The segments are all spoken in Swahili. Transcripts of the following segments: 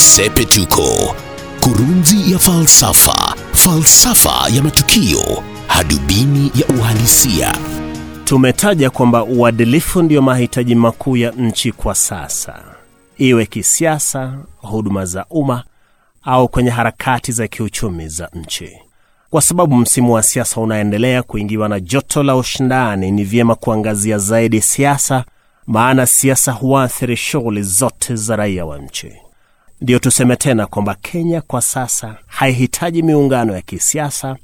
Sepetuko, kurunzi ya falsafa, falsafa ya matukio, hadubini ya uhalisia. Tumetaja kwamba uadilifu ndiyo mahitaji makuu ya nchi kwa sasa, iwe kisiasa, huduma za umma au kwenye harakati za kiuchumi za nchi. Kwa sababu msimu wa siasa unaendelea kuingiwa na joto la ushindani, ni vyema kuangazia zaidi siasa, maana siasa huathiri shughuli zote za raia wa nchi. Ndiyo tuseme tena kwamba Kenya kwa sasa haihitaji miungano ya kisiasa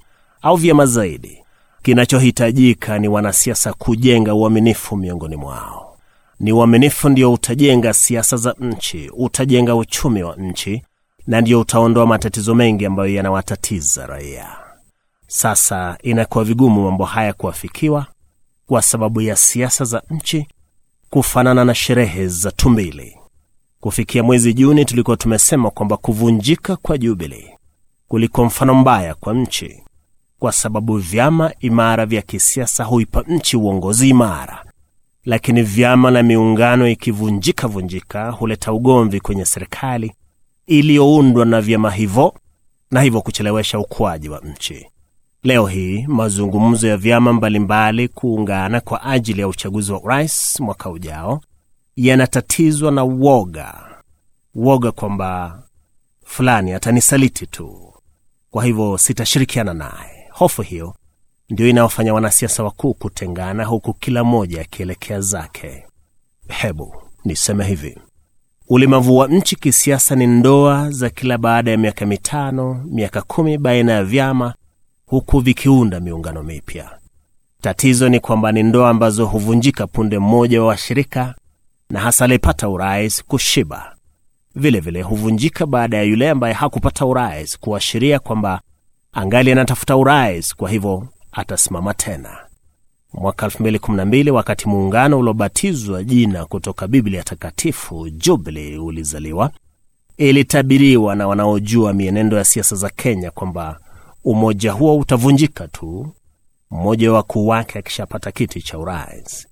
au vyama zaidi. Kinachohitajika ni wanasiasa kujenga uaminifu miongoni mwao. Ni uaminifu ndio utajenga siasa za nchi, utajenga uchumi wa nchi, na ndio utaondoa matatizo mengi ambayo yanawatatiza raia. Sasa inakuwa vigumu mambo haya kuafikiwa kwa sababu ya siasa za nchi kufanana na sherehe za tumbili. Kufikia mwezi Juni tulikuwa tumesema kwamba kuvunjika kwa Jubilee kulikuwa mfano mbaya kwa nchi, kwa sababu vyama imara vya kisiasa huipa nchi uongozi imara, lakini vyama na miungano ikivunjika vunjika huleta ugomvi kwenye serikali iliyoundwa na vyama hivyo, na hivyo kuchelewesha ukuaji wa nchi. Leo hii mazungumzo ya vyama mbalimbali kuungana kwa ajili ya uchaguzi wa urais mwaka ujao yanatatizwa na woga, woga kwamba fulani atanisaliti tu, kwa hivyo sitashirikiana naye. Hofu hiyo ndio inayofanya wanasiasa wakuu kutengana, huku kila mmoja akielekea zake. Hebu niseme hivi, ulemavu wa nchi kisiasa ni ndoa za kila baada ya miaka mitano, miaka kumi baina ya vyama, huku vikiunda miungano mipya. Tatizo ni kwamba ni ndoa ambazo huvunjika punde mmoja wa washirika na hasa aliyepata urais kushiba. Vilevile vile huvunjika baada ya yule ambaye hakupata urais kuashiria kwamba angali anatafuta urais, kwa hivyo atasimama tena. Mwaka 2012 wakati muungano uliobatizwa jina kutoka Biblia Takatifu Jubilee ulizaliwa, ilitabiriwa na wanaojua mienendo ya siasa za Kenya kwamba umoja huo utavunjika tu mmoja wa wakuu wake akishapata kiti cha urais.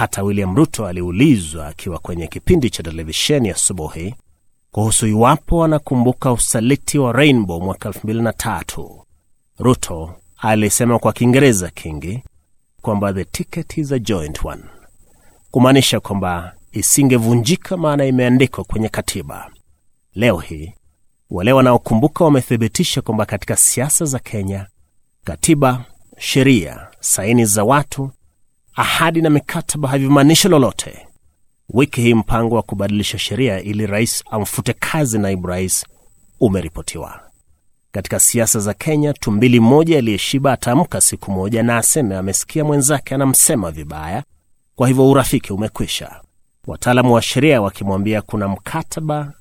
Hata William Ruto aliulizwa akiwa kwenye kipindi cha televisheni asubuhi kuhusu iwapo anakumbuka usaliti wa Rainbow mwaka 2003. Ruto alisema kwa Kiingereza kingi kwamba the ticket is a joint one, kumaanisha kwamba isingevunjika, maana imeandikwa kwenye katiba. Leo hii wale wanaokumbuka wamethibitisha kwamba katika siasa za Kenya, katiba, sheria, saini za watu ahadi na mikataba havimaanishi lolote. Wiki hii mpango wa kubadilisha sheria ili rais amfute kazi naibu rais umeripotiwa. Katika siasa za Kenya, tumbili mmoja aliyeshiba ataamka siku moja na aseme amesikia mwenzake anamsema vibaya, kwa hivyo urafiki umekwisha. Wataalamu wa sheria wakimwambia kuna mkataba,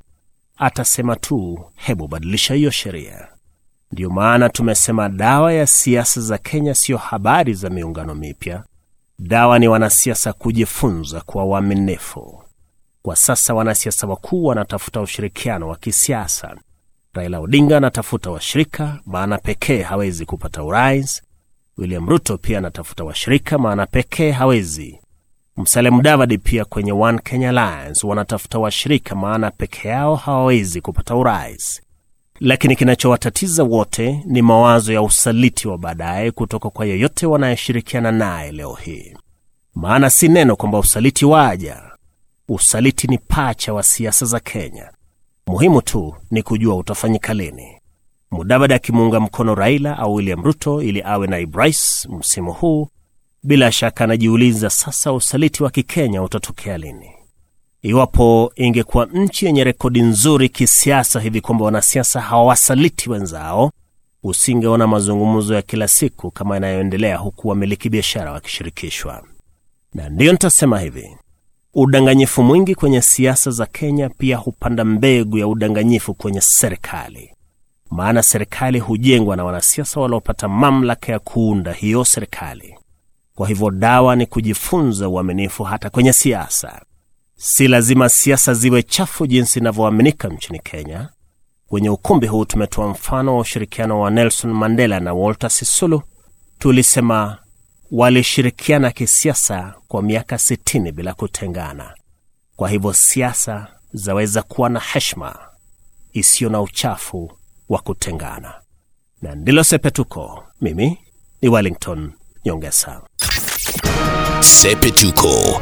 atasema tu hebu badilisha hiyo sheria. Ndiyo maana tumesema dawa ya siasa za Kenya siyo habari za miungano mipya. Dawa ni wanasiasa kujifunza kuwa waaminifu. Kwa sasa wanasiasa wakuu wanatafuta ushirikiano wa kisiasa. Raila Odinga anatafuta washirika, maana pekee hawezi kupata urais. William Ruto pia anatafuta washirika, maana pekee hawezi. Musalia Mudavadi pia kwenye One Kenya Alliance wanatafuta washirika, maana peke yao hawawezi kupata urais. Lakini kinachowatatiza wote ni mawazo ya usaliti wa baadaye kutoka kwa yeyote wanayeshirikiana naye leo hii. Maana si neno kwamba usaliti waja. Usaliti ni pacha wa siasa za Kenya. Muhimu tu ni kujua utafanyika lini. Mudavadi akimuunga mkono Raila au William Ruto ili awe naibu rais msimu huu, bila shaka anajiuliza sasa, usaliti wa kikenya utatokea lini? Iwapo ingekuwa nchi yenye rekodi nzuri kisiasa hivi kwamba wanasiasa hawawasaliti wenzao, usingeona mazungumzo ya kila siku kama yanayoendelea, huku wamiliki biashara wakishirikishwa. Na ndiyo nitasema hivi, udanganyifu mwingi kwenye siasa za Kenya pia hupanda mbegu ya udanganyifu kwenye serikali, maana serikali hujengwa na wanasiasa waliopata mamlaka ya kuunda hiyo serikali. Kwa hivyo dawa ni kujifunza uaminifu hata kwenye siasa. Si lazima siasa ziwe chafu jinsi inavyoaminika nchini Kenya. Kwenye ukumbi huu tumetoa mfano wa ushirikiano wa Nelson Mandela na Walter Sisulu. Tulisema walishirikiana kisiasa kwa miaka sitini bila kutengana. Kwa hivyo siasa zaweza kuwa na heshima isiyo na uchafu wa kutengana. Na ndilo Sepetuko. Mimi ni Wellington Nyongesa. Sepetuko,